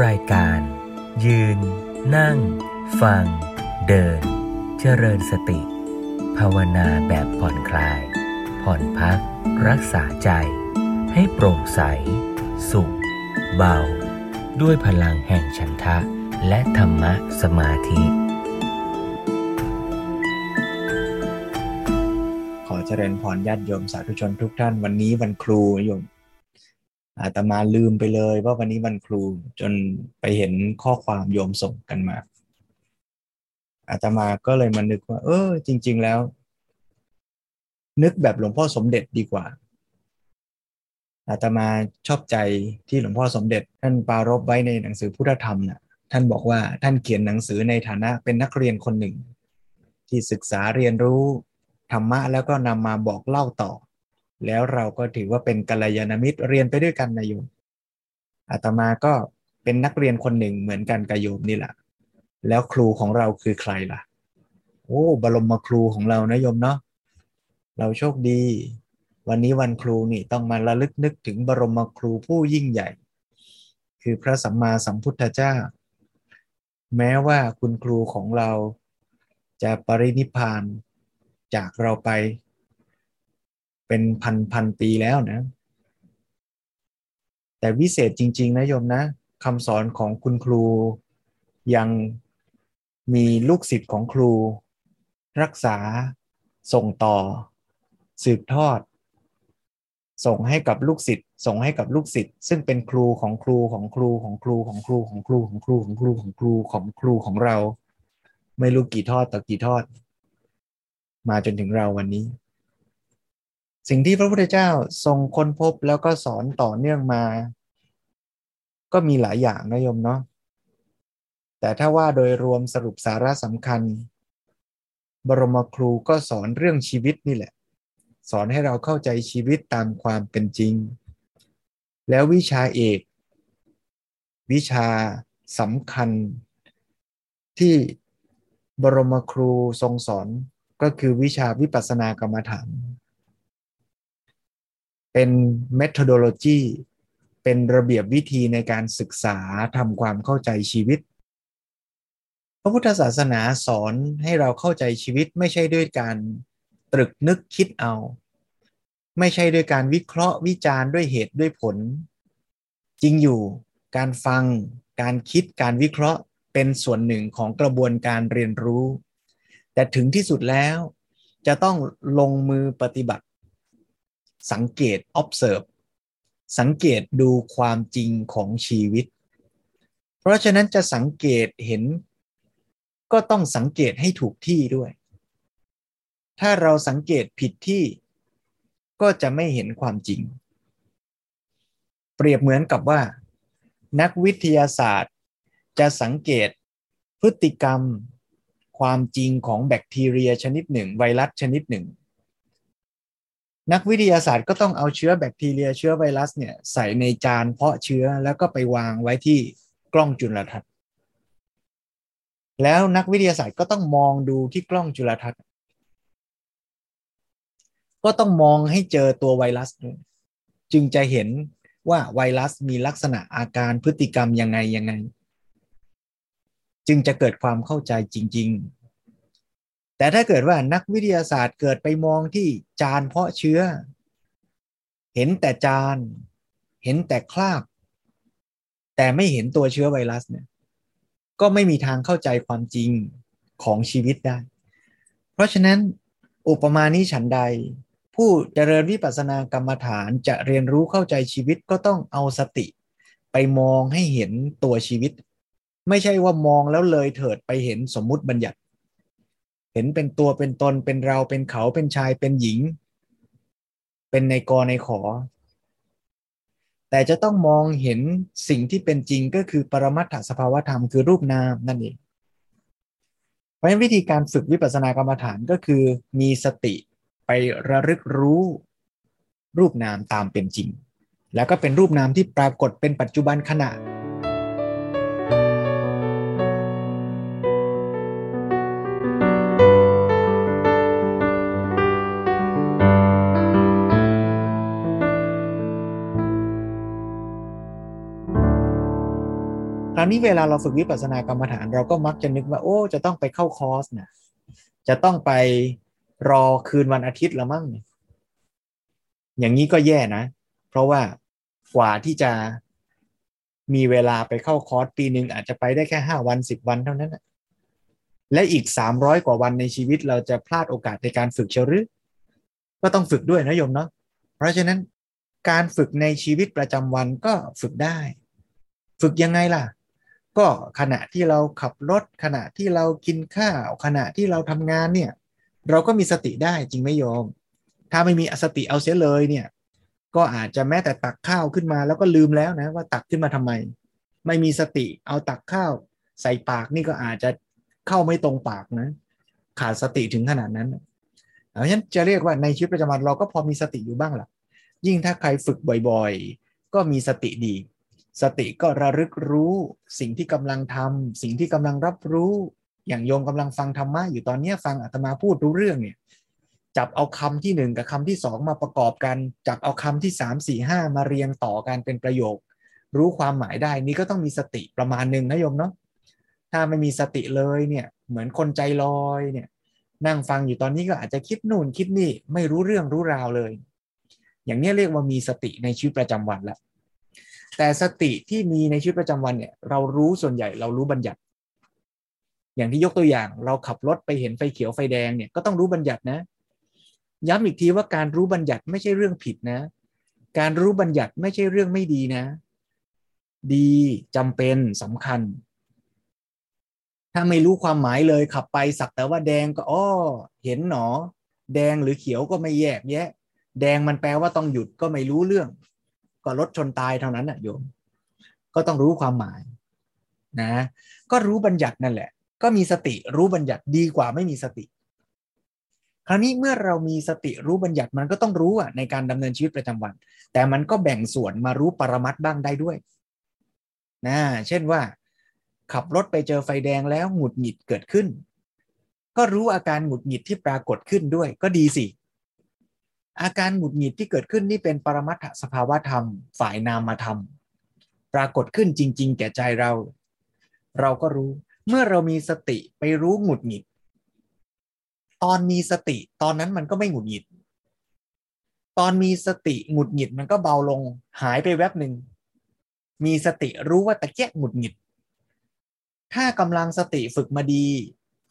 รายการ ยืน นั่ง ฟัง เดิน เจริญสติ ภาวนาแบบผ่อนคลาย ผ่อนพัก รักษาใจ ให้โปร่งใส สุข เบา ด้วยพลังแห่งฉันทะ และธรรมะสมาธิ ขอเจริญพรญาติโยมสาธุชนทุกท่านวันนี้วันครูโยม อาตมาลืมไปเลยว่าวันนี้วันครูจนไปเห็นข้อความโยมส่งกันมา อาตมาก็เลยมานึกว่า เออ จริง ๆ แล้ว นึกแบบหลวงพ่อสมเด็จดีกว่า อาตมาชอบใจที่หลวงพ่อสมเด็จ ท่านปารบไว้ในหนังสือพุทธธรรมนะ่ะ ท่านบอกว่าท่านเขียนหนังสือในฐานะเป็นนักเรียนคนหนึ่ง ที่ศึกษาเรียนรู้ธรรมะแล้วก็นำมาบอกเล่าต่อ แล้วเราก็ถือว่าเป็นกัลยาณมิตรเรียนไปด้วยกันนะโยมอาตมาก็เป็นนักเรียนคนหนึ่งเหมือนกันกับโยมนี่แหละแล้วครูของเราคือใครล่ะ โอ้บรมครูของเรานะโยมเนาะเราโชคดี วันนี้วันครูนี่ต้องมาระลึกนึกถึงบรมครูผู้ยิ่งใหญ่ คือพระสัมมาสัมพุทธเจ้า แม้ว่าคุณครูของเราจะปรินิพานจากเราไป เป็นพันพันปีแล้วนะ แต่วิเศษจริง ๆนะโยมนะคำสอนของคุณครูยังมีลูกศิษย์ของครู รักษาส่งต่อ สืบทอด ส่งให้กับลูกศิษย์ส่งให้กับลูกศิษย์ซึ่งเป็นครูของครูของครูของครูของครูของครูของครูของครูของครูของครูของเรา ไม่รู้กี่ทอดต่อกี่ทอด มาจนถึงเราวันนี้ สิ่งที่พระพุทธเจ้าทรงค้นพบแล้วก็สอนต่อเนื่องมา ก็มีหลายอย่างนะโยมเนาะแต่ถ้าว่าโดยรวมสรุปสาระสำคัญ บรมครูก็สอนเรื่องชีวิตนี่แหละ สอนให้เราเข้าใจชีวิตตามความเป็นจริง แล้ววิชาเอก วิชาสำคัญ ที่บรมครูทรงสอนก็คือวิชาวิปัสสนากรรมฐาน เป็น methodology เป็นระเบียบวิธีในการศึกษาทำความเข้าใจชีวิต พระพุทธศาสนาสอนให้เราเข้าใจชีวิตไม่ใช่ด้วยการตรึกนึกคิดเอา ไม่ใช่ด้วยการวิเคราะห์วิจารณ์ด้วยเหตุด้วยผล จริงอยู่การฟัง การคิดการวิเคราะห์เป็นส่วนหนึ่งของกระบวนการเรียนรู้ แต่ถึงที่สุดแล้วจะต้องลงมือปฏิบัติ สังเกต observe สังเกตดูความจริงของชีวิต เพราะฉะนั้นจะสังเกตเห็น ก็ต้องสังเกตให้ถูกที่ด้วย ถ้าเราสังเกตผิดที่ก็จะไม่เห็นความจริง เปรียบเหมือนกับว่า นักวิทยาศาสตร์ จะสังเกตพฤติกรรม ความจริงของแบคทีเรียชนิดหนึ่ง ไวรัสชนิดหนึ่ง นักวิทยาศาสตร์ก็ต้องเอาเชื้อแบคทีเรียเชื้อไวรัสเนี่ยใส่ในจานเพาะเชื้อแล้วก็ไปวางไว้ที่กล้องจุลทรรศน์ แล้วนักวิทยาศาสตร์ก็ต้องมองดูที่กล้องจุลทรรศน์ ก็ต้องมองให้เจอตัวไวรัส จึงจะเห็นว่าไวรัสมีลักษณะอาการพฤติกรรมยังไงยังไง จึงจะเกิดความเข้าใจจริง ๆ แต่ถ้าเกิดว่านักวิทยาศาสตร์เกิดไปมองที่จานเพาะเชื้อ เห็นแต่จาน เห็นแต่คราบ แต่ไม่เห็นตัวเชื้อไวรัสเนี่ย ก็ไม่มีทางเข้าใจความจริงของชีวิตได้ เพราะฉะนั้นอุปมานี้ฉันใด ผู้เจริญวิปัสสนากรรมฐานจะเรียนรู้เข้าใจชีวิตก็ต้องเอาสติ ไปมองให้เห็นตัวชีวิต ไม่ใช่ว่ามองแล้วเลยเถิดไปเห็นสมมุติบัญญัติ เห็นเป็นตัวเป็นตนเป็นเราเป็นเขาเป็นชายเป็นหญิง เป็นในกอในขอ แต่จะต้องมองเห็นสิ่งที่เป็นจริงก็คือปรมัตถสภาวธรรมคือรูปนามนั่นเอง เพราะฉะนั้นวิธีการฝึกวิปัสสนากรรมฐานก็คือมีสติไประลึกรู้รูปนามตามเป็นจริง แล้วก็เป็นรูปนามที่ปรากฏเป็นปัจจุบันขณะ นี้เวลาเราฝึกวิปัสสนากรรมฐาน เราก็มักจะนึกว่าโอ้ จะต้องไปเข้าคอร์สนะจะต้องไปรอคืนวันอาทิตย์ละมั้งอย่างนี้ก็แย่นะ เพราะว่ากว่าที่จะมีเวลาไปเข้าคอร์สปีหนึ่งอาจจะไปได้แค่ห้าวันสิบวันเท่านั้นและอีกสามร้อยกว่าวันในชีวิตเราจะพลาดโอกาสในการฝึกเชหรือ ก็ต้องฝึกด้วยนะโยมเนาะเพราะฉะนั้นการฝึกในชีวิตประจำวันก็ฝึกได้ ฝึกยังไงล่ะ ก็ขณะที่เราขับรถ ขณะที่เรากินข้าว ขณะที่เราทำงานเนี่ย เราก็มีสติได้จริงไหมโยม ถ้าไม่มีสติเอาเสียเลยเนี่ย ก็อาจจะแม้แต่ตักข้าวขึ้นมา แล้วก็ลืมแล้วนะว่าตักขึ้นมาทำไม ไม่มีสติเอาตักข้าว ใส่ปากนี่ก็อาจจะเข้าไม่ตรงปากนะ ขาดสติถึงขนาดนั้นเพราะฉะนั้นจะเรียกว่าในชีวิตประจำวันเราก็พอมีสติอยู่บ้างหละยิ่งถ้าใครฝึกบ่อยๆ ก็มีสติดี สติก็ระลึกรู้สิ่งที่กำลังทำสิ่งที่กำลังรับรู้อย่างโยมกำลังฟังธรรมะอยู่ตอนนี้ฟังอาตมาพูดรู้เรื่องเนี่ยจับเอาคำที่หนึ่งกับคำที่สองมาประกอบกัน จับเอาคำที่สามสี่ห้ามาเรียงต่อกันเป็นประโยค รู้ความหมายได้นี่ก็ต้องมีสติประมาณหนึ่งนะโยมเนาะถ้าไม่มีสติเลยเนี่ยเหมือนคนใจลอยเนี่ยนั่งฟังอยู่ตอนนี้ก็อาจจะคิดนู่นคิดนี่ไม่รู้เรื่องรู้ราวเลย อย่างนี้เรียกว่ามีสติในชีวิตประจำวันละ แต่สติที่มีในชีวิตประจำวันเนี่ย เรารู้ส่วนใหญ่เรารู้บัญญัติ อย่างที่ยกตัวอย่างเราขับรถไปเห็นไฟเขียวไฟแดงเนี่ยก็ต้องรู้บัญญัตินะ ย้ำอีกทีว่าการรู้บัญญัติไม่ใช่เรื่องผิดนะ การรู้บัญญัติไม่ใช่เรื่องไม่ดีนะ ดีจำเป็นสำคัญ ถ้าไม่รู้ความหมายเลยขับไปสักแต่ว่าแดงก็อ้อเห็นหนอ แดงหรือเขียวก็ไม่แยกแยะ แดงมันแปลว่าต้องหยุดก็ไม่รู้เรื่อง ก็รถชนตายเท่านั้นนะโยม ก็ต้องรู้ความหมายนะ ก็รู้บัญญัตินั่นแหละ ก็มีสติรู้บัญญัติดีกว่าไม่มีสติ คราวนี้เมื่อเรามีสติรู้บัญญัติมันก็ต้องรู้อะในการดำเนินชีวิตประจำวัน แต่มันก็แบ่งส่วนมารู้ปรมัตบ้างได้ด้วยนะเช่นว่า ขับรถไปเจอไฟแดงแล้วหงุดหงิดเกิดขึ้น ก็รู้อาการหงุดหงิดที่ปรากฏขึ้นด้วย ก็ดีสิ อาการหงุดหงิดที่เกิดขึ้นนี่เป็นปรมัตถสภาวะธรรม ฝ่ายนามธรรมปรากฏขึ้นจริง ๆ แก่ใจเรา เราก็รู้ เมื่อเรามีสติไปรู้หงุดหงิด ตอนมีสติตอนนั้นมันก็ไม่หงุดหงิด ตอนมีสติหงุดหงิดมันก็เบาลง หายไปแวบหนึ่ง มีสติรู้ว่าตะเกียกหงุดหงิด ถ้ากำลังสติฝึกมาดี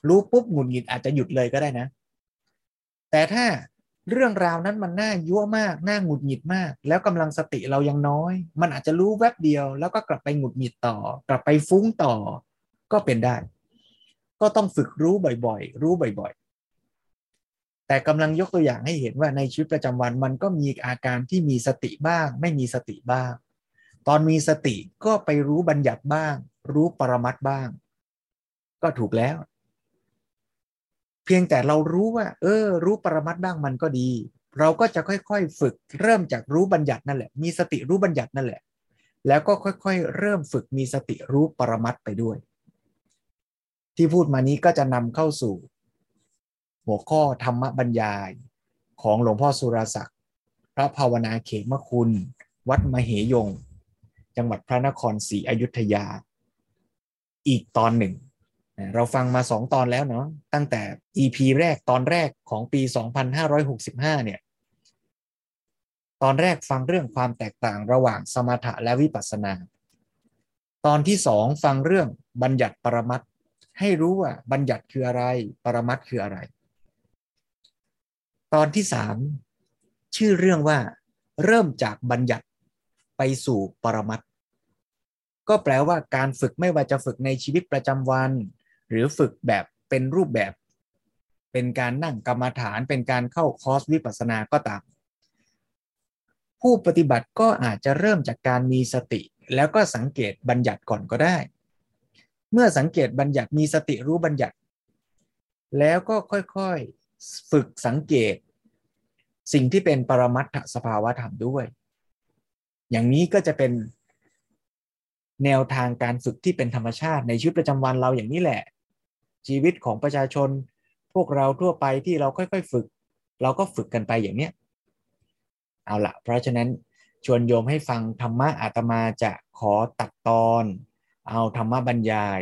รู้ปุ๊บหงุดหงิดอาจจะหยุดเลยก็ได้นะ แต่ถ้า เรื่องราวนั้นมันน่ายั่วมาก น่าหงุดหงิดมาก แล้วกำลังสติเรายังน้อย มันอาจจะรู้แวบเดียว แล้วก็กลับไปหงุดหงิดต่อ กลับไปฟุ้งต่อ ก็เป็นได้ ก็ต้องฝึกรู้บ่อยๆ รู้บ่อยๆ แต่กำลังยกตัวอย่างให้เห็นว่าในชีวิตประจำวันมันก็มีอาการที่มีสติบ้าง ไม่มีสติบ้าง ตอนมีสติก็ไปรู้บัญญัติบ้าง รู้ปรมัตบ้าง ก็ถูกแล้ว พียงแต่เรารู้ว่า เออ รู้ปรมัตบ้างมันก็ดี เราก็จะค่อยๆฝึกเริ่มจากรู้บัญญัตินั่นแหละ มีสติรู้บัญญัตินั่นแหละ แล้วก็ค่อยๆ เริ่มฝึกมีสติรู้ปรมัตไปด้วย ที่พูดมานี้ก็จะนำเข้าสู่ หัวข้อธรรมบรรยายของหลวงพ่อสุรศักดิ์พระภาวนาเขมคุณ วัดมเหยง จังหวัดพระนครศรีอยุธยา อีกตอนหนึ่ง เราฟังมาสองตอนแล้วเนาะตั้งแต่ EP แรกตอนแรกของปี 2565 เนี่ย ตอนแรกฟังเรื่องความแตกต่างระหว่างสมถะและวิปัสสนา ตอนที่สองฟังเรื่องบัญญัติปรมัตให้รู้ว่าบัญญัติคืออะไร ปรมัตคืออะไร ตอนที่สามชื่อเรื่องว่า เริ่มจากบัญญัติไปสู่ปรมัตก็แปลว่าการฝึกไม่ว่าจะฝึกในชีวิตประจำวัน หรือฝึกแบบเป็นรูปแบบ เป็นการนั่งกรรมฐาน เป็นการเข้าคอร์สวิปัสสนาก็ตาม ผู้ปฏิบัติก็อาจจะเริ่มจากการมีสติ แล้วก็สังเกตบัญญัติก่อนก็ได้ เมื่อสังเกตบัญญัติมีสติรู้บัญญัติ แล้วก็ค่อยๆฝึกสังเกต สิ่งที่เป็นปรมัตถสภาวะธรรมด้วย อย่างนี้ก็จะเป็นแนวทางการฝึกที่เป็นธรรมชาติในชีวิตประจำวันเราอย่างนี้แหละ ชีวิตของประชาชน พวกเราทั่วไปที่เราค่อยๆ ฝึก เราก็ฝึกกันไปอย่างเนี้ยเอาละเพราะฉะนั้นชวนโยมให้ฟังธรรมะอาตมาจะขอตัดตอน เอาธรรมะบรรยาย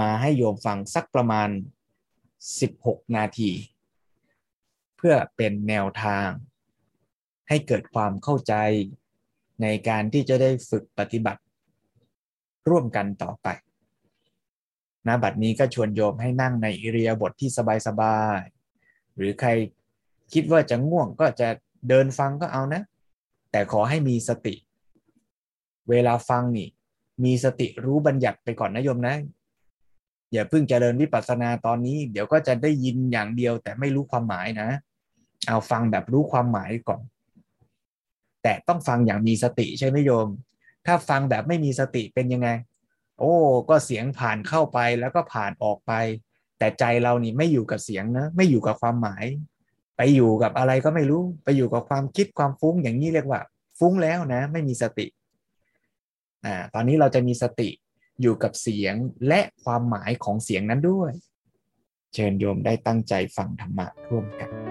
มาให้โยมฟังสักประมาณ 16 นาที เพื่อเป็นแนวทาง ให้เกิดความเข้าใจในการที่จะได้ฝึกปฏิบัติ ร่วมกันต่อไป นะบัดนี้ก็ชวนโยมให้นั่งในอิริยาบถทที่สบายๆหรือใครคิดว่าจะง่วงก็จะเดินฟังก็เอานะ แต่ขอให้มีสติ เวลาฟังนี่ มีสติรู้บัญญัติไปก่อนนะโยมนะ อย่าเพิ่งเจริญวิปัสสนาตอนนี้ เดี๋ยวก็จะได้ยินอย่างเดียวแต่ไม่รู้ความหมายนะ เอาฟังแบบรู้ความหมายก่อน แต่ต้องฟังอย่างมีสติใช่ไหมโยม ถ้าฟังแบบไม่มีสติเป็นยังไง โอ้ ก็เสียงผ่านเข้าไปแล้วก็ผ่านออกไป แต่ใจเรานี่ไม่อยู่กับเสียงนะ ไม่อยู่กับความหมาย ไปอยู่กับอะไรก็ไม่รู้ ไปอยู่กับความคิดความฟุ้งอย่างนี้เรียกว่า ฟุ้งแล้วนะ ไม่มีสติอ่าตอนนี้เราจะมีสติอยู่กับเสียงและความหมายของเสียงนั้นด้วย เชิญโยมได้ตั้งใจฟังธรรมะร่วมกัน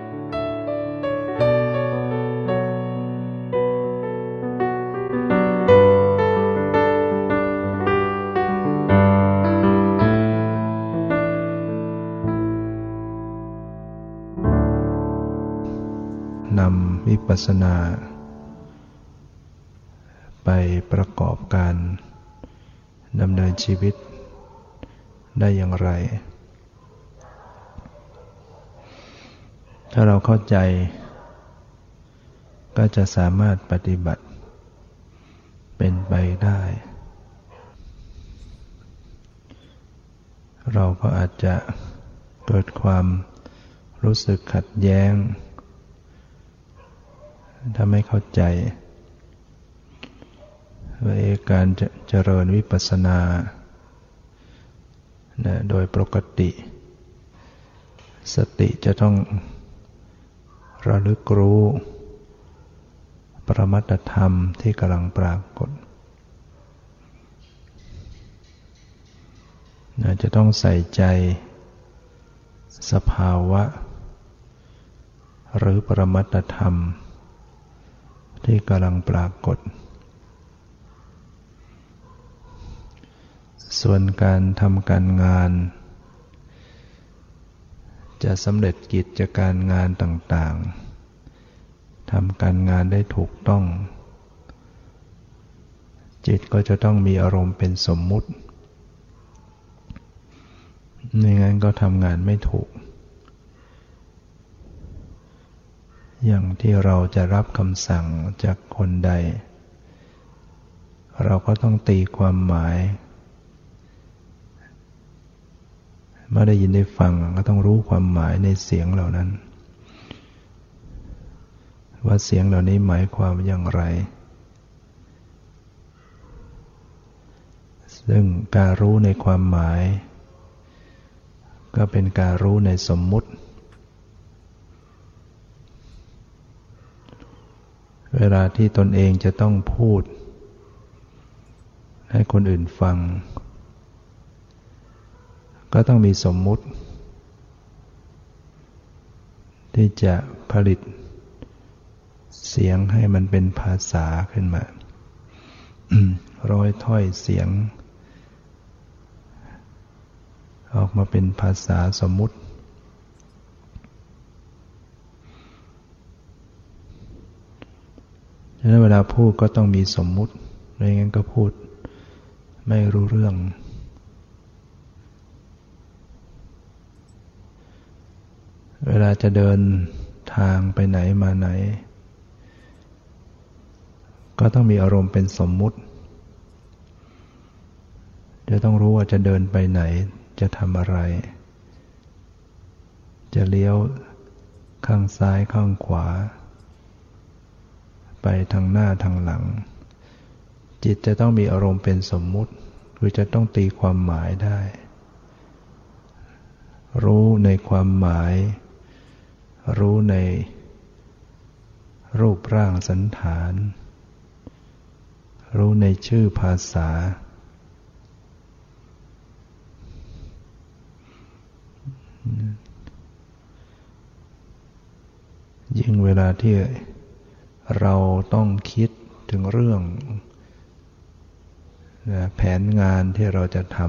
ปัสนา ไปประกอบการดำเนินชีวิตได้อย่างไร ถ้าเราเข้าใจ ก็จะสามารถปฏิบัติ เป็นไปได้ เราก็อาจจะเกิดความรู้สึกขัดแย้ง ถ้าไม่เข้าใจว่าการเจริญวิปัสสนานะโดยปกติ สติจะต้องระลึกรู้ ปรมัตธรรมที่กำลังปรากฏนะจะต้องใส่ใจ สภาวะ หรือปรมัตธรรม ที่กำลังปรากฏ ส่วนการทำการงาน จะสำเร็จกิจการงานต่างๆทำการงานได้ถูกต้อง จิตก็จะต้องมีอารมณ์เป็นสมมุติไม่งั้นก็ทำงานไม่ถูก อย่างที่เราจะรับคำสั่งจากคนใด เราก็ต้องตีความหมาย เมื่อได้ยินได้ฟังก็ต้องรู้ความหมายในเสียงเหล่านั้น ว่าเสียงเหล่านี้หมายความอย่างไร ซึ่งการรู้ในความหมาย ก็เป็นการรู้ในสมมุติ เวลาที่ตนเองจะต้องพูด ให้คนอื่นฟัง ก็ต้องมีสมมุติ ที่จะผลิตเสียงให้มันเป็นภาษาขึ้นมา ร้อยถ้อยเสียง ออกมาเป็นภาษาสมมุติฉะนั้นเว ลาพูดก็ต้องมีสมมุติไม่งั้นก็พูดไม่รู้เรื่อง เวลาจะเดินทางไปไหนมาไหน ก็ต้องมีอารมณ์เป็นสมมุติ จะต้องรู้ว่าจะเดินไปไหน จะทำอะไร จะเลี้ยวข้างซ้ายข้างขวา ไปทางหน้าทางหลัง จิตจะต้องมีอารมณ์เป็นสมมุติคือจะต้องตีความหมายได้ รู้ในความหมาย รู้ในรูปร่างสันฐาน รู้ในชื่อภาษา ยิ่งเวลาที่ เราต้องคิดถึงเรื่องแผนงานที่เราจะท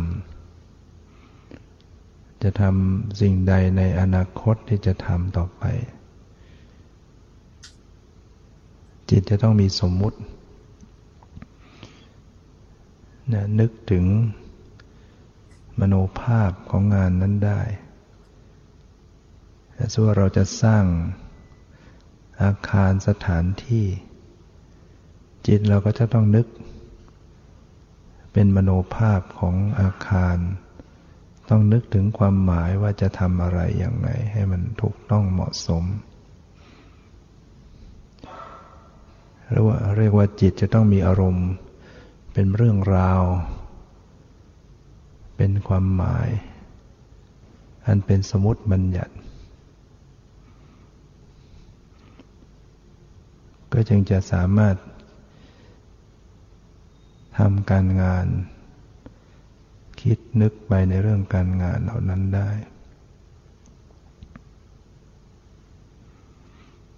ำจะทำสิ่งใดในอนาคตที่จะทำต่อไป จิตจะต้องมีสมมุตินะนึกถึงมโนภาพของงานนั้นได้แต่ส่วนเราจะสร้าง อาคารสถานที่ จิตเราก็จะต้องนึก เป็นมโนภาพของอาคาร ต้องนึกถึงความหมายว่าจะทำอะไรอย่างไรให้มันถูกต้องเหมาะสมเรียกว่าเรียกว่าจิตจะต้องมีอารมณ์ เป็นเรื่องราว เป็นความหมาย อันเป็นสมมติบัญญัติ ก็จึงจะสามารถทำการงาน คิดนึกไปในเรื่องการงานเหล่านั้นได้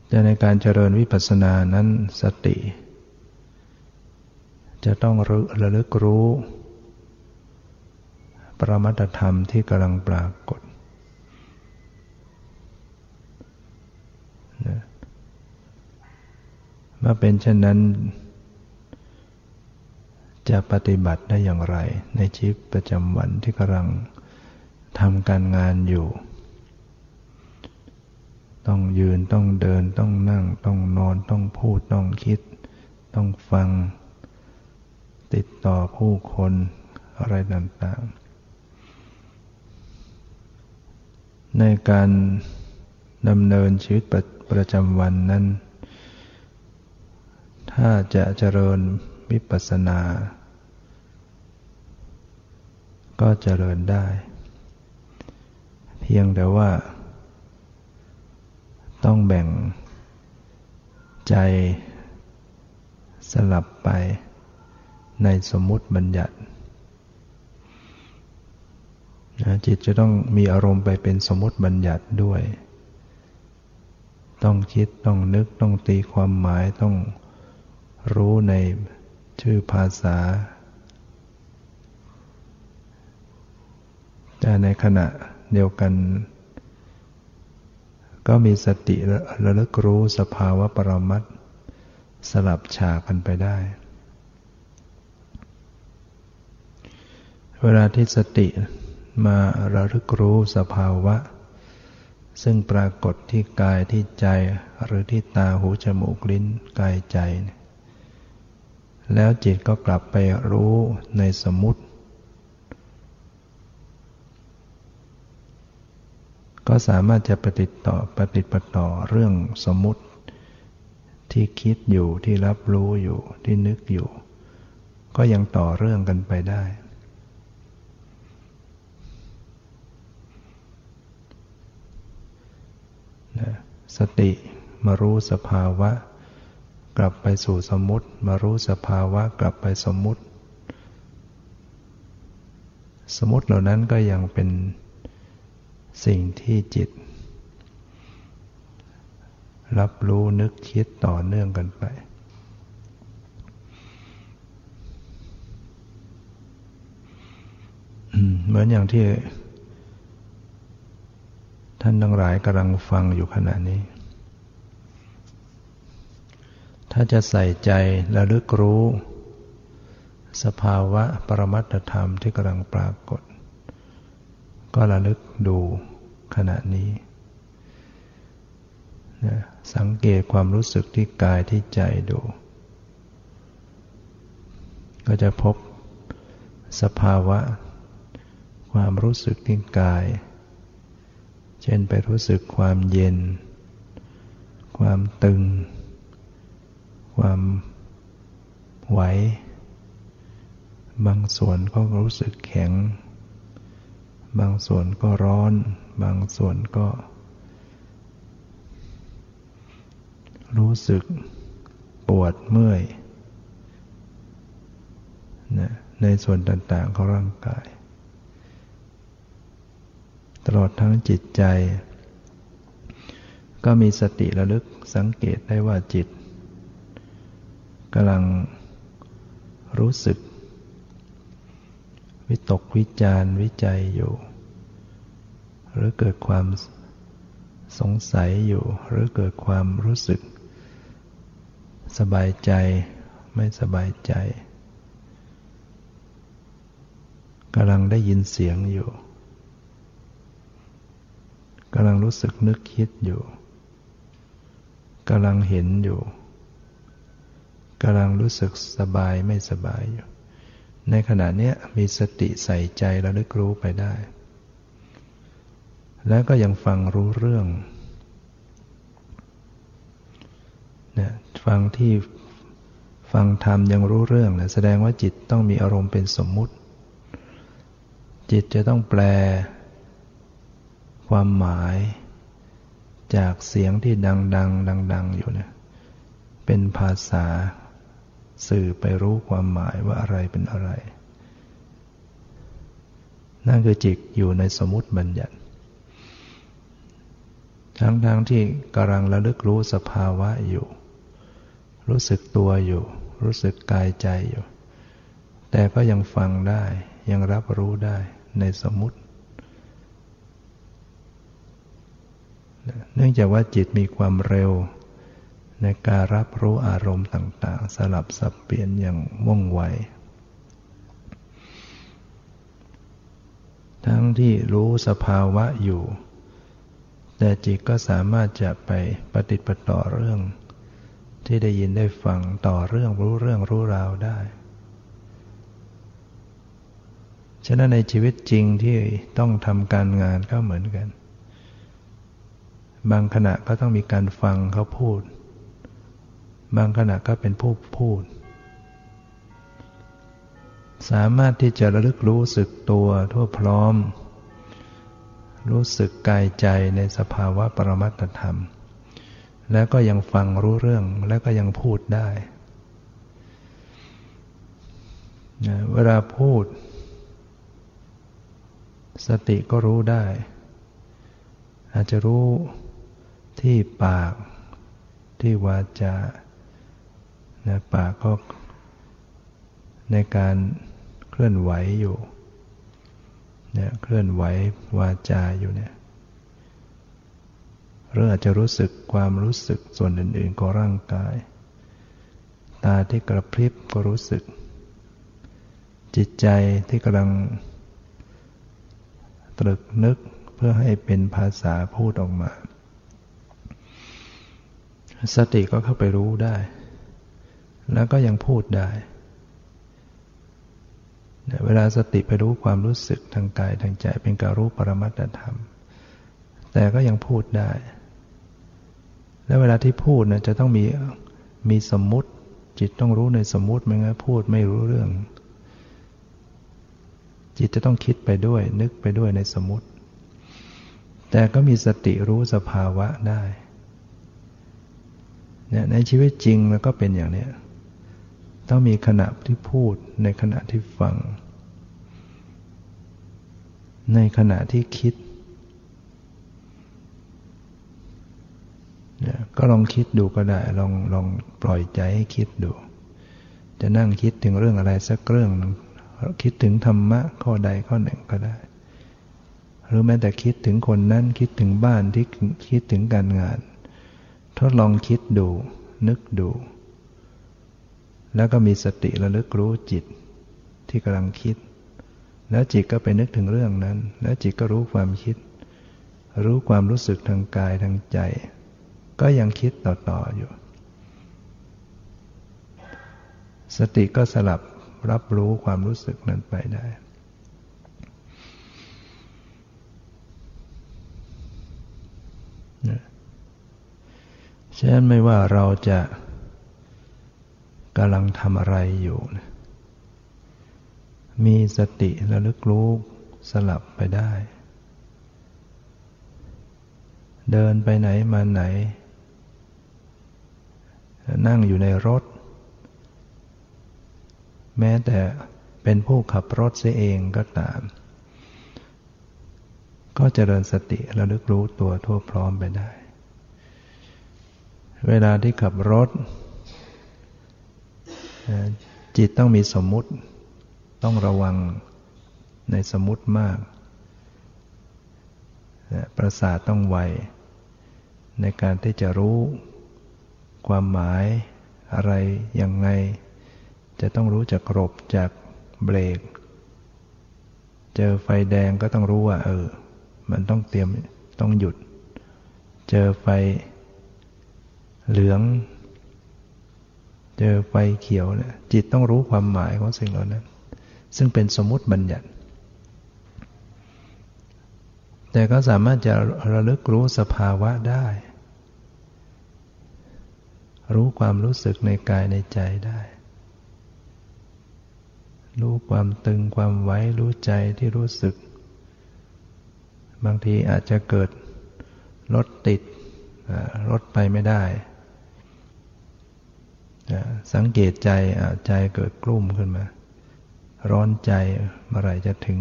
แต่ในการเจริญวิปัสสนานั้นสติ จะต้องระลึกรู้ ปรมัตธรรมที่กำลังปรากฏ เมื่อเป็นเช่นนั้น จะปฏิบัติได้อย่างไร ในชีวิตประจำวันที่กำลังทำการงานอยู่ ต้องยืนต้องเดินต้องนั่ง ต้องนอนต้องพูดต้องคิด ต้องฟัง ติดต่อผู้คนอะไรต่างๆ ในการดำเนินชีวิตประประจำวันนั้น ถ้าจะเจริญวิปัสสนา ก็เจริญได้ เพียงแต่ว่า ต้องแบ่งใจสลับไปในสมมุติบัญญัติจิตจะต้องมีอารมณ์ไปเป็นสมมติบัญญัติด้วย ต้องคิด ต้องนึก ต้องตีความหมาย ต้อง รู้ในชื่อภาษา แต่ในขณะเดียวกัน ก็มีสติระลึกรู้สภาวะปรมัตสลับฉากกันไปได้ เวลาที่สติมาระลึกรู้สภาวะ ซึ่งปรากฏที่กายที่ใจหรือที่ตาหูจมูกลิ้นกายใจ แล้วจิตก็กลับไปรู้ในสมุติ ก็สามารถจะปฏิต่อปฏิปต่อเรื่องสมุติ ที่คิดอยู่ที่รับรู้อยู่ที่นึกอยู่ ก็ยังต่อเรื่องกันไปได้ สติมารู้สภาวะ กลับไปสู่สมมติ มารู้สภาวะกลับไปสมมติ สมมติเหล่านั้นก็ยังเป็นสิ่งที่จิต รับรู้นึกคิดต่อเนื่องกันไป เหมือนอย่างที่ท่านทั้งหลายกำลังฟังอยู่ขณะนี้ ถ้าจะใส่ใจระลึกรู้ สภาวะปรมัตธรรมที่กำลังปรากฏ ก็ระลึกดูขณะนี้สังเกตความรู้สึกที่กายที่ใจดู ก็จะพบสภาวะ ความรู้สึกที่กาย เช่นไปรู้สึกความเย็น ความตึง ความ ไหว บางส่วนก็รู้สึกแข็ง บางส่วนก็ร้อน บางส่วนก็ รู้สึกปวดเมื่อยนะในส่วนต่างๆของร่างกาย ตลอดทั้งจิตใจ ก็มีสติระลึกสังเกตได้ว่าจิตกำลัง รู้สึก วิตกวิจารวิจัยอยู่ หรือเกิดความสงสัยอยู่ หรือเกิดความรู้สึก สบายใจไม่สบายใจกำลังได้ยินเสียงอยู่กำลังรู้สึกนึกคิดอยู่กำลังเห็นอยู่ กำลังรู้สึกสบายไม่สบายอยู่ ในขณะนี้มีสติใส่ใจระลึกรู้ไปได้ แล้วก็ยังฟังรู้เรื่องเนี่ยฟังที่ฟังธรรมยังรู้เรื่องนะแสดงว่าจิตต้องมีอารมณ์เป็นสมมุติ จิตจะต้องแปล ความหมายจากเสียงที่ดังดังดังดังอยู่เนี่ยเป็นภาษา สื่อไปรู้ความหมายว่าอะไรเป็นอะไร นั่นคือจิตอยู่ในสมมติบัญญัติ ทั้งทั้งที่กำลังระลึกรู้สภาวะอยู่ รู้สึกตัวอยู่ รู้สึกกายใจอยู่ แต่ก็ยังฟังได้ ยังรับรู้ได้ในสมมติเนื่องจากว่าจิตมีความเร็ว ในการรับรู้อารมณ์ต่างๆ สลับสับเปลี่ยนอย่างว่องไว ทั้งที่รู้สภาวะอยู่ แต่จิตก็สามารถจะไปปฏิปต่อเรื่อง ที่ได้ยินได้ฟังต่อเรื่องรู้เรื่องรู้ราวได้ ฉะนั้นในชีวิตจริงที่ต้องทำการงานก็เหมือนกัน บางขณะก็ต้องมีการฟังเขาพูด บางขณะก็เป็นผู้พูด สามารถที่จะระลึกรู้สึกตัวทั่วพร้อม รู้สึกกายใจในสภาวะปรมัตธรรม แล้วก็ยังฟังรู้เรื่องแล้วก็ยังพูดได้เวลาพูด สติก็รู้ได้ อาจจะรู้ที่ปากที่วาจา นะปากก็ในการเคลื่อนไหวอยู่เนี่ยเคลื่อนไหววาจาอยู่เนี่ยหรืออาจจะรู้สึกความรู้สึกส่วนอื่นๆของร่างกาย ตาที่กระพริบก็รู้สึก จิตใจที่กำลัง ตรึกนึกเพื่อให้เป็นภาษาพูดออกมา สติก็เข้าไปรู้ได้ แล้วก็ยังพูดได้ เวลาสติไปรู้ความรู้สึกทางกายทางใจเป็นการรู้ปรมัตธรรม แต่ก็ยังพูดได้ แล้วเวลาที่พูดนะจะต้องมีมีสมมุติ จิตต้องรู้ในสมมุติไม่งั้นพูดไม่รู้เรื่อง จิตจะต้องคิดไปด้วย นึกไปด้วยในสมมุติ แต่ก็มีสติรู้สภาวะได้เนี่ยในชีวิตจริงมันก็เป็นอย่างนี้ ต้องมีขณะที่พูดในขณะที่ฟัง ในขณะที่คิด ก็ลองคิดดูก็ได้ ลองลองปล่อยใจให้คิดดู จะนั่งคิดถึงเรื่องอะไรสักเรื่องคิดถึงธรรมะข้อใดข้อหนึ่งก็ได้ หรือแม้แต่คิดถึงคนนั้นคิดถึงบ้านที่คิดถึงการงาน ทดลองคิดดู นึกดู แล้วก็มีสติระลึกรู้จิตที่กำลังคิด แล้วจิตก็ไปนึกถึงเรื่องนั้น แล้วจิตก็รู้ความคิด รู้ความรู้สึกทางกายทางใจ ก็ยังคิดต่อๆอยู่ สติก็สลับรับรู้ความรู้สึกนั้นไปได้ ฉะนั้นไม่ว่าเราจะ กำลังทำอะไรอยู่ มีสติระลึกรู้สลับไปได้ เดินไปไหนมาไหน นั่งอยู่ในรถ แม้แต่เป็นผู้ขับรถเสียเองก็ตาม ก็เจริญสติระลึกรู้ตัวทั่วพร้อมไปได้ เวลาที่ขับรถ จิตต้องมีสมมุติ ต้องระวังในสมมติมาก ประสาทต้องไว ในการที่จะรู้ ความหมายอะไรยังไง จะต้องรู้จักรบจากเบรก เจอไฟแดงก็ต้องรู้ว่า เออ มันต้องเตรียมต้องหยุด เจอไฟเหลือง เจอไฟเขียวเนี่ยจิตต้องรู้ความหมายของสิ่งเหล่านั้น ซึ่งเป็นสมมติบัญญัติ แต่ก็สามารถจะระลึกรู้สภาวะได้ รู้ความรู้สึกในกายในใจได้ รู้ความตึงความไว้รู้ใจที่รู้สึก บางทีอาจจะเกิดรถติดรถไปไม่ได้ สังเกตใจใจเกิดกลุ่มขึ้นมา ร้อนใจเมื่อไรจะถึง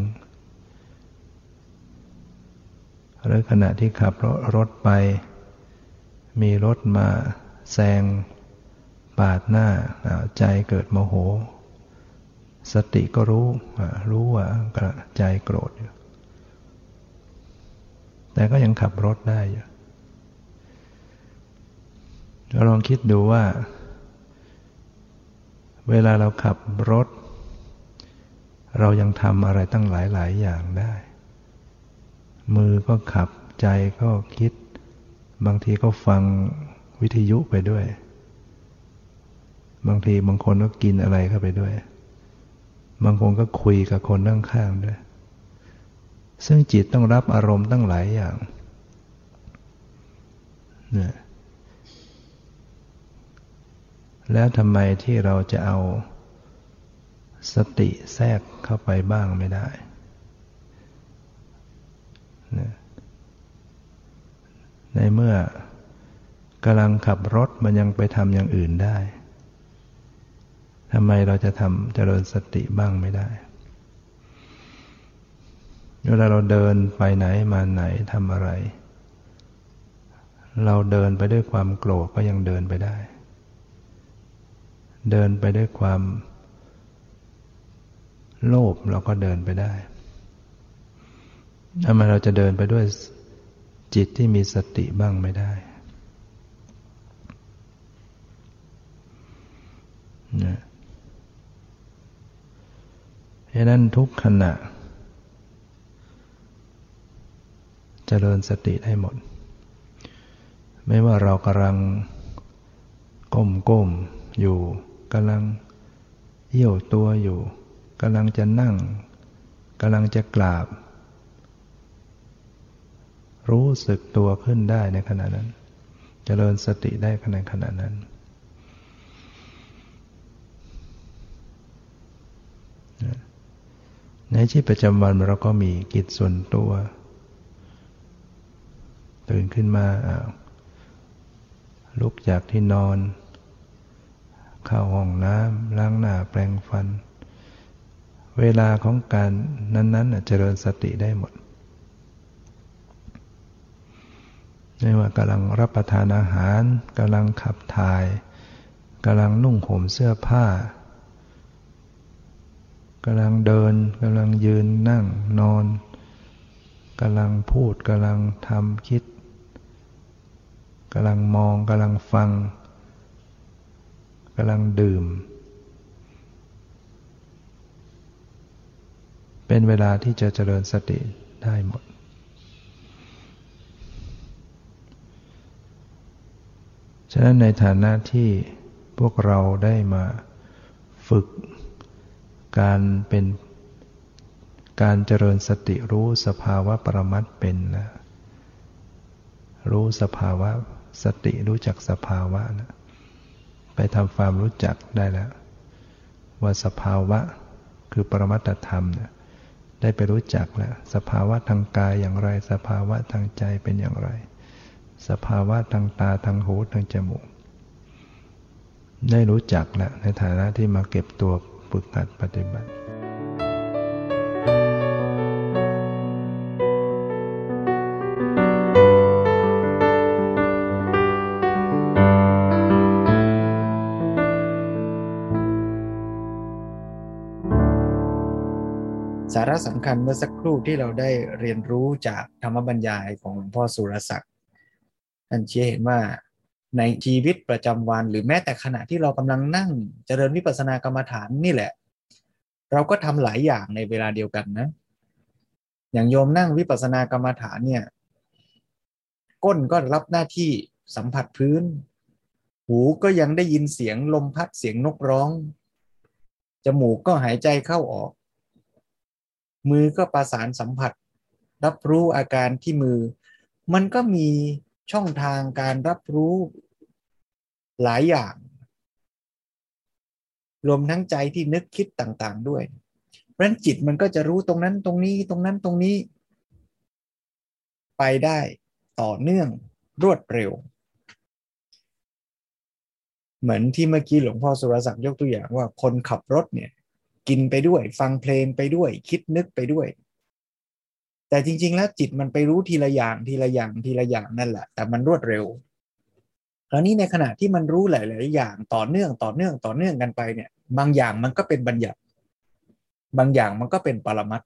หรือขณะที่ขับรถไป มีรถมาแซงปาดหน้าใจเกิดโมโห สติก็รู้รู้ว่าใจโกรธอยู่แต่ก็ยังขับรถได้อยู่ลองคิดดูว่า เวลาเราขับรถ เรายังทำอะไรตั้งหลายหลายอย่างได้ มือก็ขับใจก็คิด บางทีก็ฟังวิทยุไปด้วย บางทีบางคนก็กินอะไรเข้าไปด้วย บางคนก็คุยกับคนข้างๆด้วย ซึ่งจิตต้องรับอารมณ์ตั้งหลายอย่างเนี่ย แล้วทำไมที่เราจะเอาสติแทรกเข้าไปบ้างไม่ได้ในเมื่อกำลังขับรถมันยังไปทำอย่างอื่นได้ทำไมเราจะทำเจริญสติบ้างไม่ได้ เวลาเราเดินไปไหนมาไหนทำอะไร เราเดินไปด้วยความโกรธก็ยังเดินไปได้ เดินไปด้วยความ โลภเราก็เดินไปได้ทำไมเราจะเดินไปด้วยจิตที่มีสติบ้างไม่ได้นะเพราะนั้นทุกขณะจเจริญสติได้หมด ไม่ว่าเรากำลังก้มๆอยู่ กำลังเหี่ยวตัวอยู่กำลังจะนั่งกำลังจะกราบ รู้สึกตัวขึ้นได้ในขณะนั้นจเจริญสติได้ในขณะนั้น ในชีวิตประจำวันเราก็มีกิจส่วนตัว ตื่นขึ้นมาลุกจากที่นอน เข้าห้องน้ำล้างหน้าแปรงฟัน เวลาของการนั้นๆเจริญสติได้หมดไม่ว่ากำลังรับประทานอาหารกำลังขับถ่ายกำลังนุ่งห่มเสื้อผ้ากำลังเดินกำลังยืนนั่งนอนกำลังพูดกำลังทำคิดกำลังมองกำลังฟัง กำลังดื่ม เป็นเวลาที่จะเจริญสติได้หมด ฉะนั้นในฐานะที่พวกเราได้มาฝึกการเป็นการเจริญสติรู้สภาวะปรมัตเป็นนะรู้สภาวะสติรู้จักสภาวะนะ ไปทำความรู้จักได้แล้ว ว่าสภาวะคือปรมัตธรรมเนี่ยได้ไปรู้จักแล้วสภาวะทางกายอย่างไร สภาวะทางใจเป็นอย่างไร สภาวะทางตาทางหูทางจมูก ได้รู้จักแล้วในฐานะที่มาเก็บตัวฝึกหัดปฏิบัติ ระสำคัญเมื่อสักครู่ที่เราได้เรียนรู้จากธรรมบรรยายของหลวงพ่อสุรศักดิ์ท่านชี้เห็นว่าในชีวิตประจำวัน หรือแม้แต่ขณะที่เรากำลังนั่งเจริญวิปัสสนากรรมฐานนี่แหละ เราก็ทำหลายอย่างในเวลาเดียวกันนะ อย่างโยมนั่งวิปัสสนากรรมฐานเนี่ย ก้นก็รับหน้าที่สัมผัสพื้น หูก็ยังได้ยินเสียงลมพัดเสียงนกร้องจมูกก็หายใจเข้าออก มือก็ประสานสัมผัส รับรู้อาการที่มือ มันก็มีช่องทางการรับรู้หลายอย่าง รวมทั้งใจที่นึกคิดต่างๆด้วยเพราะฉะนั้นจิตมันก็จะรู้ตรงนั้นตรงนี้ตรงนั้นตรงนี้ ไปได้ต่อเนื่องรวดเร็ว เหมือนที่เมื่อกี้หลวงพ่อสุรศักดิ์ยกตัวอย่างว่าคนขับรถเนี่ย กินไปด้วย ฟังเพลงไปด้วย คิดนึกไปด้วย แต่จริง ๆ แล้วจิตมันไปรู้ทีละอย่างทีละอย่างทีละอย่างนั่นแหละ แต่มันรวดเร็วคราวนี้ในขณะที่มันรู้หลาย ๆ อย่างต่อเนื่องต่อเนื่องต่อเนื่องกันไปเนี่ย บางอย่างมันก็เป็นบัญญัติ บางอย่างมันก็เป็นปรมัต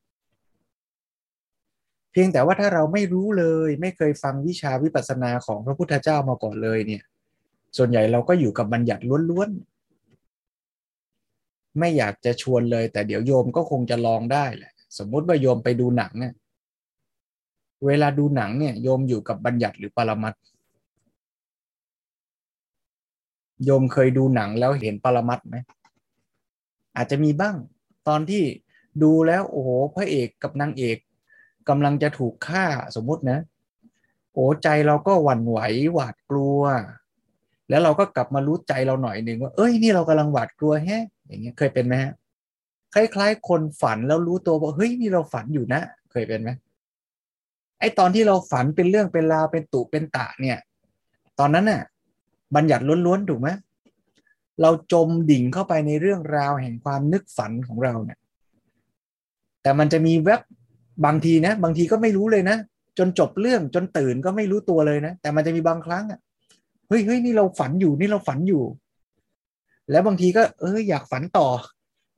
เพียงแต่ว่าถ้าเราไม่รู้เลย ไม่เคยฟังวิชาวิปัสสนาของพระพุทธเจ้ามาก่อนเลยเนี่ย ส่วนใหญ่เราก็อยู่กับบัญญัติล้วน ๆ ไม่อยากจะชวนเลย แต่เดี๋ยวโยมก็คงจะลองได้แหละ สมมุติว่าโยมไปดูหนังเนี่ย เวลาดูหนังเนี่ย โยมอยู่กับบัญญัติหรือปรมัตโยมเคยดูหนังแล้วเห็นปรมัตไหมอาจจะมีบ้าง ตอนที่ดูแล้วโอ้โหพระเอกกับนางเอกกำลังจะถูกฆ่าสมมุตินะ โอ้ใจเราก็หวั่นไหวหวาดกลัว แล้วเราก็กลับมารู้ใจเราหน่อยหนึ่งว่า เอ้ยนี่เรากำลังหวาดกลัวแฮะ อย่างเงี้ยเคยเป็นไหมฮะคล้ายๆ คนฝันแล้วรู้ตัวว่าเฮ้ยนี่เราฝันอยู่นะ เคยเป็นไหมไอตอนที่เราฝันเป็นเรื่องเป็นราวเป็นตุเป็นตะเนี่ย ตอนนั้นน่ะ บัญญัติล้วนๆถูกไหมเราจมดิ่งเข้าไปในเรื่องราวแห่งความนึกฝันของเราเนี่ย แต่มันจะมีแวบบางทีนะ บางทีก็ไม่รู้เลยนะ จนจบเรื่องจนตื่นก็ไม่รู้ตัวเลยนะ แต่มันจะมีบางครั้งอะเฮ้ยเฮ้ยนี่เราฝันอยู่นี่เราฝันอยู่ แล้วบางทีก็เอออยากฝันต่อ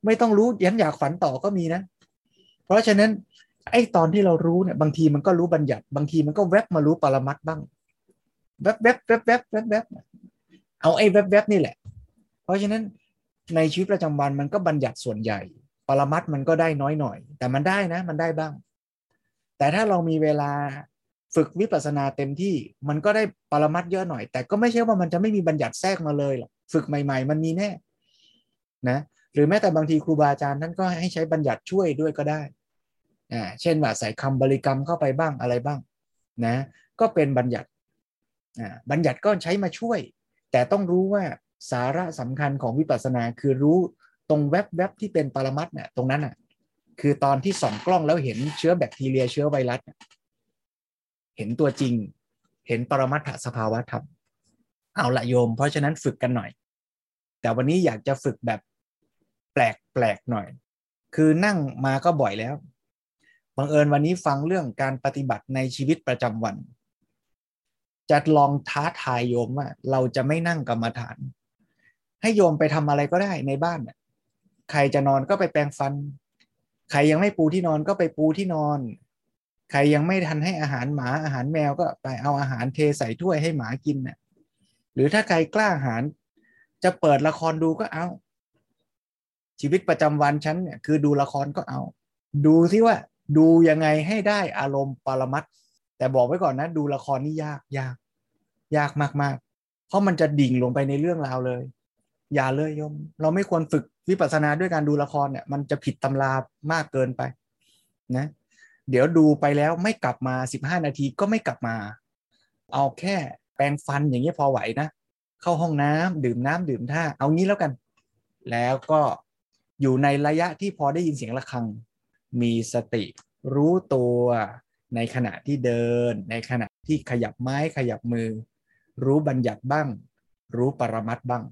ไม่ต้องรู้ยันอยากฝันต่อก็มีนะ เพราะฉะนั้นไอ้ตอนที่เรารู้เนี่ยบางทีมันก็รู้บัญญัติ บางทีมันก็แวบมารู้ปรมัตบ้าง แวบแวบแวบแวบแวบแวบเอาไอ้แวบแวบนี่แหละ เพราะฉะนั้นในชีวิตประจำวันมันก็บัญญัติส่วนใหญ่ ปรมัตมันก็ได้น้อยหน่อย แต่มันได้นะ มันได้บ้าง แต่ถ้าเรามีเวลาฝึกวิปัสสนาเต็มที่ มันก็ได้ปรมัตเยอะหน่อย แต่ก็ไม่ใช่ว่ามันจะไม่มีบัญญัติแทรกมาเลยหรอก ฝึกใหม่ ๆ มันมีแน่นะหรือแม้แต่บางทีครูบาอาจารย์ท่านก็ให้ใช้บัญญัติช่วยด้วยก็ได้อ่าเช่นว่าใส่คำบริกรรมเข้าไปบ้างอะไรบ้างนะก็เป็นบัญญัติอ่าบัญญัติก็ใช้มาช่วย แต่ต้องรู้ว่าสาระสำคัญของวิปัสสนาคือรู้ตรงแวบๆที่เป็นปรมัตเนี่ยตรงนั้นอะคือตอนที่ส่องกล้องแล้วเห็นเชื้อแบคทีเรียเชื้อไวรัสเห็นตัวจริง เห็นปรมัตถสภาวะธรรมเอาละโยม เพราะฉะนั้นฝึกกันหน่อย แต่วันนี้อยากจะฝึกแบบแปลกแปลกหน่อย คือนั่งมาก็บ่อยแล้วบังเอิญวันนี้ฟังเรื่องการปฏิบัติในชีวิตประจำวัน จะลองท้าทายโยมว่า เราจะไม่นั่งกรรมฐาน ให้โยมไปทำอะไรก็ได้ในบ้านใครจะนอนก็ไปแปรงฟัน ใครยังไม่ปูที่นอนก็ไปปูที่นอน ใครยังไม่ทันให้อาหารหมาอาหารแมวก็ไปเอาอาหารเทใส่ถ้วยให้หมากินน่ะหรือถ้าใครกล้าอาหาร จะเปิดละครดูก็เอา ชีวิตประจำวันฉันเนี่ยคือดูละครก็เอา ดูที่ว่าดูยังไงให้ได้อารมณ์ปรมัตแต่บอกไว้ก่อนนะ ดูละครนี่ยากยากยากมากๆ เพราะมันจะดิ่งลงไปในเรื่องราวเลย อย่าเลยโยม เราไม่ควรฝึกวิปัสสนาด้วยการดูละครเนี่ย มันจะผิดตำรามากเกินไปนะ เดี๋ยวดูไปแล้วไม่กลับมาสิบห้านาทีก็ไม่กลับมา เอาแค่แปรงฟันอย่างเงี้ยพอไหวนะ เข้าห้องน้ำดื่มน้ำดื่มท่าเอางี้แล้วกัน แล้วก็อยู่ในระยะที่พอได้ยินเสียงะระฆัง มีสติรู้ตัวในขณะที่เดิน ในขณะที่ขยับไม้ขยับมือ รู้บัญญัติบ้าง รู้ปรมัตบ้าง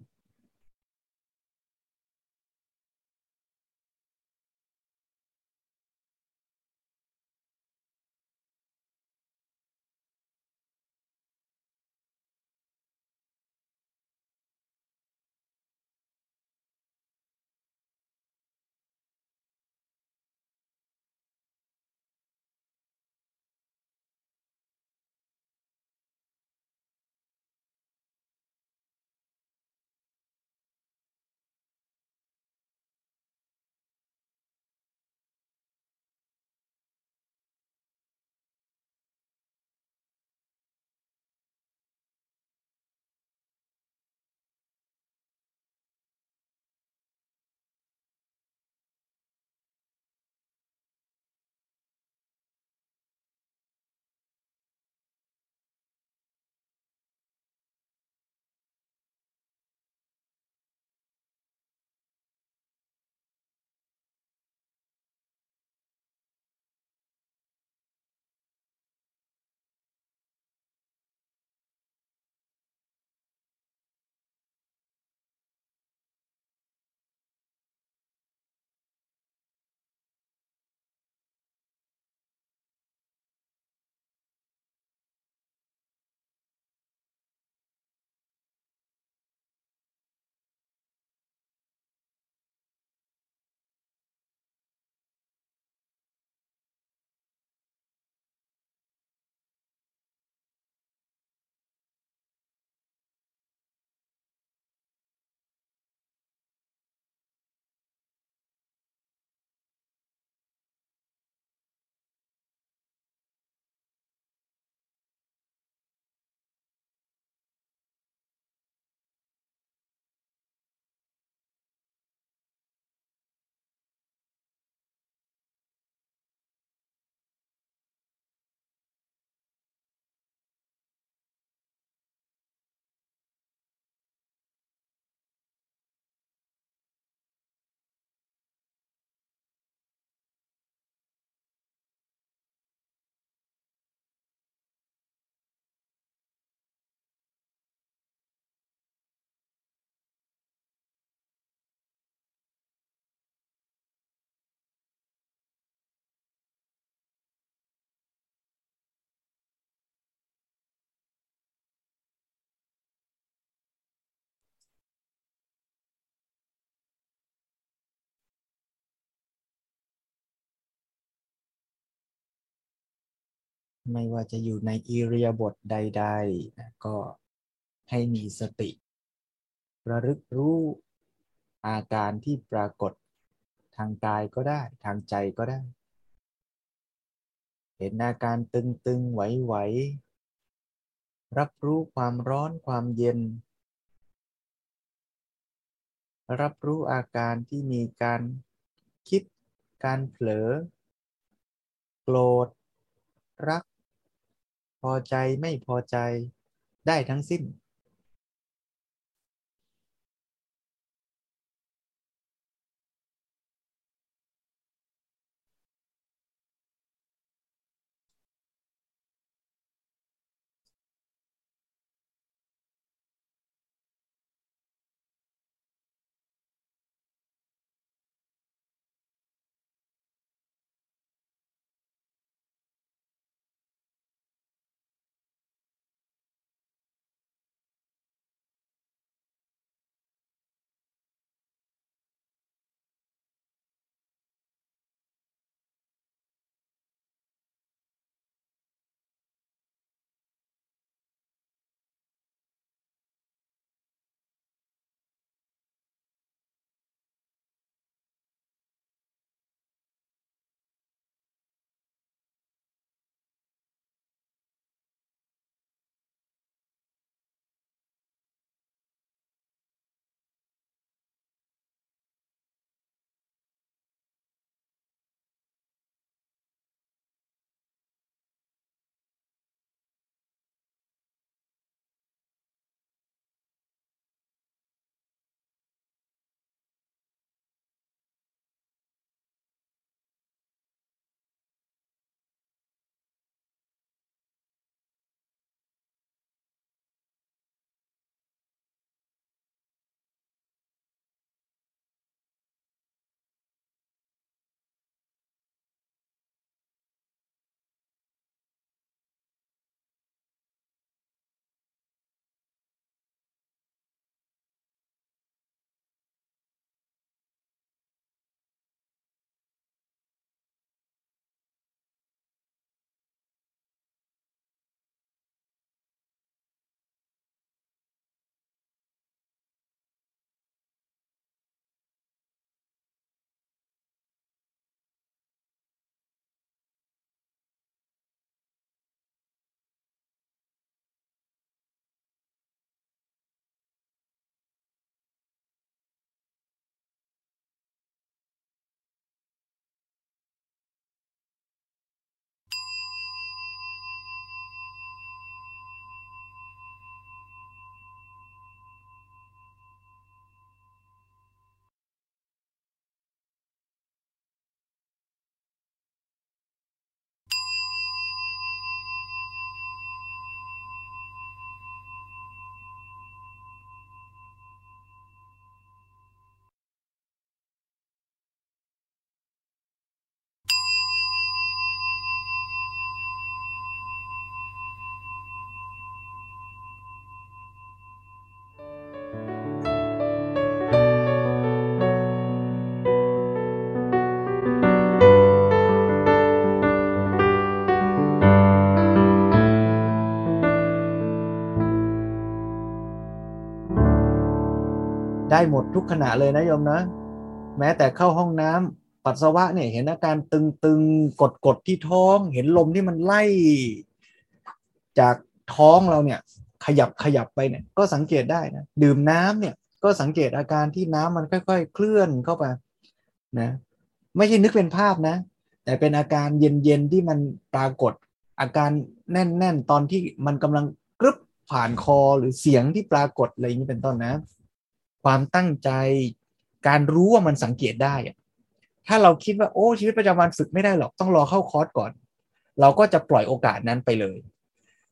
ไม่ว่าจะอยู่ในอิริยาบถใดๆนะก็ให้มีสติระลึกรู้อาการที่ปรากฏทางกายก็ได้ ทางใจก็ได้ เห็นอาการตึงๆ ไหวๆ รับรู้ความร้อนความเย็น รับรู้อาการที่มีการคิดการเผลอ โกรธ รัก พอใจไม่พอใจได้ทั้งสิ้น ได้หมดทุกขณะเลยนะโยมนะ แม้แต่เข้าห้องน้ำปัสสาวะเนี่ยเห็นอาการตึงๆกดๆที่ท้อง เห็นลมที่มันไล่ จากท้องเราเนี่ย ขยับขยับไปเนี่ย ก็สังเกตได้นะดื่มน้ำเนี่ย ก็สังเกตอาการที่น้ำมันค่อย ๆ เคลื่อนเข้าไปนะ ไม่ใช่นึกเป็นภาพนะ แต่เป็นอาการเย็นๆที่มันปรากฏอาการแน่น ๆ ตอนที่มันกำลังกรึบผ่านคอหรือเสียงที่ปรากฏอะไรอย่างนี้เป็นต้นนะ ความตั้งใจ การรู้ว่ามันสังเกตได้ถ้าเราคิดว่าโอ้ชีวิตประจำวันฝึกไม่ได้หรอกต้องรอเข้าคอร์สก่อน เราก็จะปล่อยโอกาสนั้นไปเลย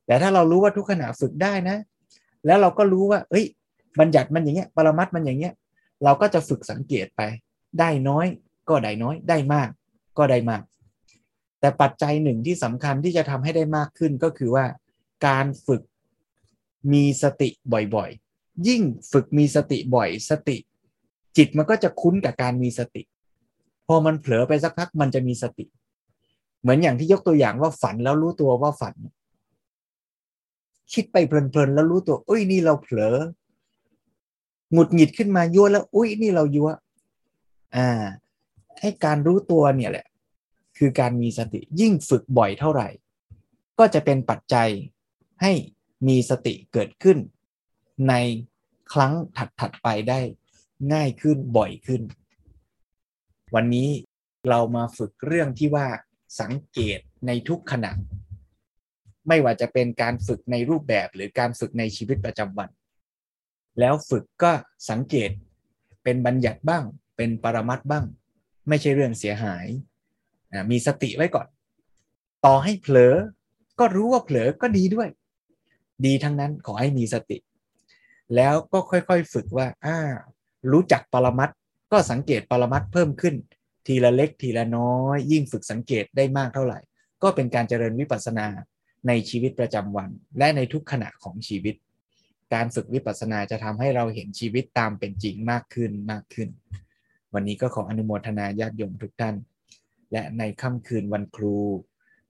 แต่ถ้าเรารู้ว่าทุกขณะฝึกได้นะ แล้วเราก็รู้ว่า เอ้ย บัญญัติมันอย่างเงี้ย ปรมัตมันอย่างเงี้ย เราก็จะฝึกสังเกตไป ได้น้อย ก็ได้น้อย ได้มาก ก็ได้มาก แต่ปัจจัยหนึ่งที่สำคัญที่จะทำให้ได้มากขึ้นก็คือว่า การฝึกมีสติบ่อย ยิ่งฝึกมีสติบ่อยสติ จิตมันก็จะคุ้นกับการมีสติ พอมันเผลอไปสักพักมันจะมีสติ เหมือนอย่างที่ยกตัวอย่างว่าฝันแล้วรู้ตัวว่าฝัน คิดไปเพลินๆแล้วรู้ตัว อุ้ยนี่เราเผลอหงุดหงิดขึ้นมายั่วแล้ว อุ้ยนี่เรายั่วอ่า ให้การรู้ตัวเนี่ยแหละ คือการมีสติยิ่งฝึกบ่อยเท่าไหร่ ก็จะเป็นปัจจัยให้มีสติเกิดขึ้นใน ครั้งถัดๆไปได้ง่ายขึ้นบ่อยขึ้น วันนี้เรามาฝึกเรื่องที่ว่าสังเกตในทุกขณะ ไม่ว่าจะเป็นการฝึกในรูปแบบหรือการฝึกในชีวิตประจำวัน แล้วฝึกก็สังเกตเป็นบัญญัติบ้าง เป็นปรมัตบ้าง ไม่ใช่เรื่องเสียหาย มีสติไว้ก่อน ต่อให้เผลอก็รู้ว่าเผลอก็ดีด้วย ดีทั้งนั้นขอให้มีสติ แล้วก็ค่อยๆฝึกว่าอ่ารู้จักปรมัตก็สังเกตปรมัตเพิ่มขึ้น ทีละเล็กทีละน้อย ยิ่งฝึกสังเกตได้มากเท่าไหร่ ก็เป็นการเจริญวิปัสสนาในชีวิตประจำวัน และในทุกขณะของชีวิต การฝึกวิปัสสนาจะทำให้เราเห็นชีวิตตามเป็นจริงมากขึ้นมากขึ้น วันนี้ก็ขออนุโมทนาญาติโยมทุกท่าน และในค่ำคืนวันครู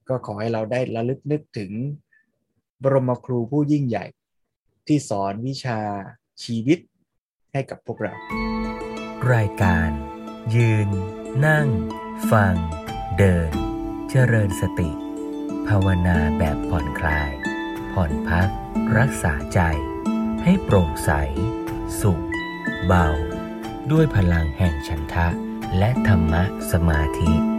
ก็ขอให้เราได้ระลึกนึกถึงบรมครูผู้ยิ่งใหญ่ ที่สอนวิชาชีวิตให้กับพวกเรา รายการ ยืน นั่ง ฟัง เดิน เจริญสติ ภาวนาแบบผ่อนคลาย ผ่อนพัก รักษาใจ ให้โปร่งใส สุข เบา ด้วยพลังแห่งฉันทะ และธรรมะสมาธิ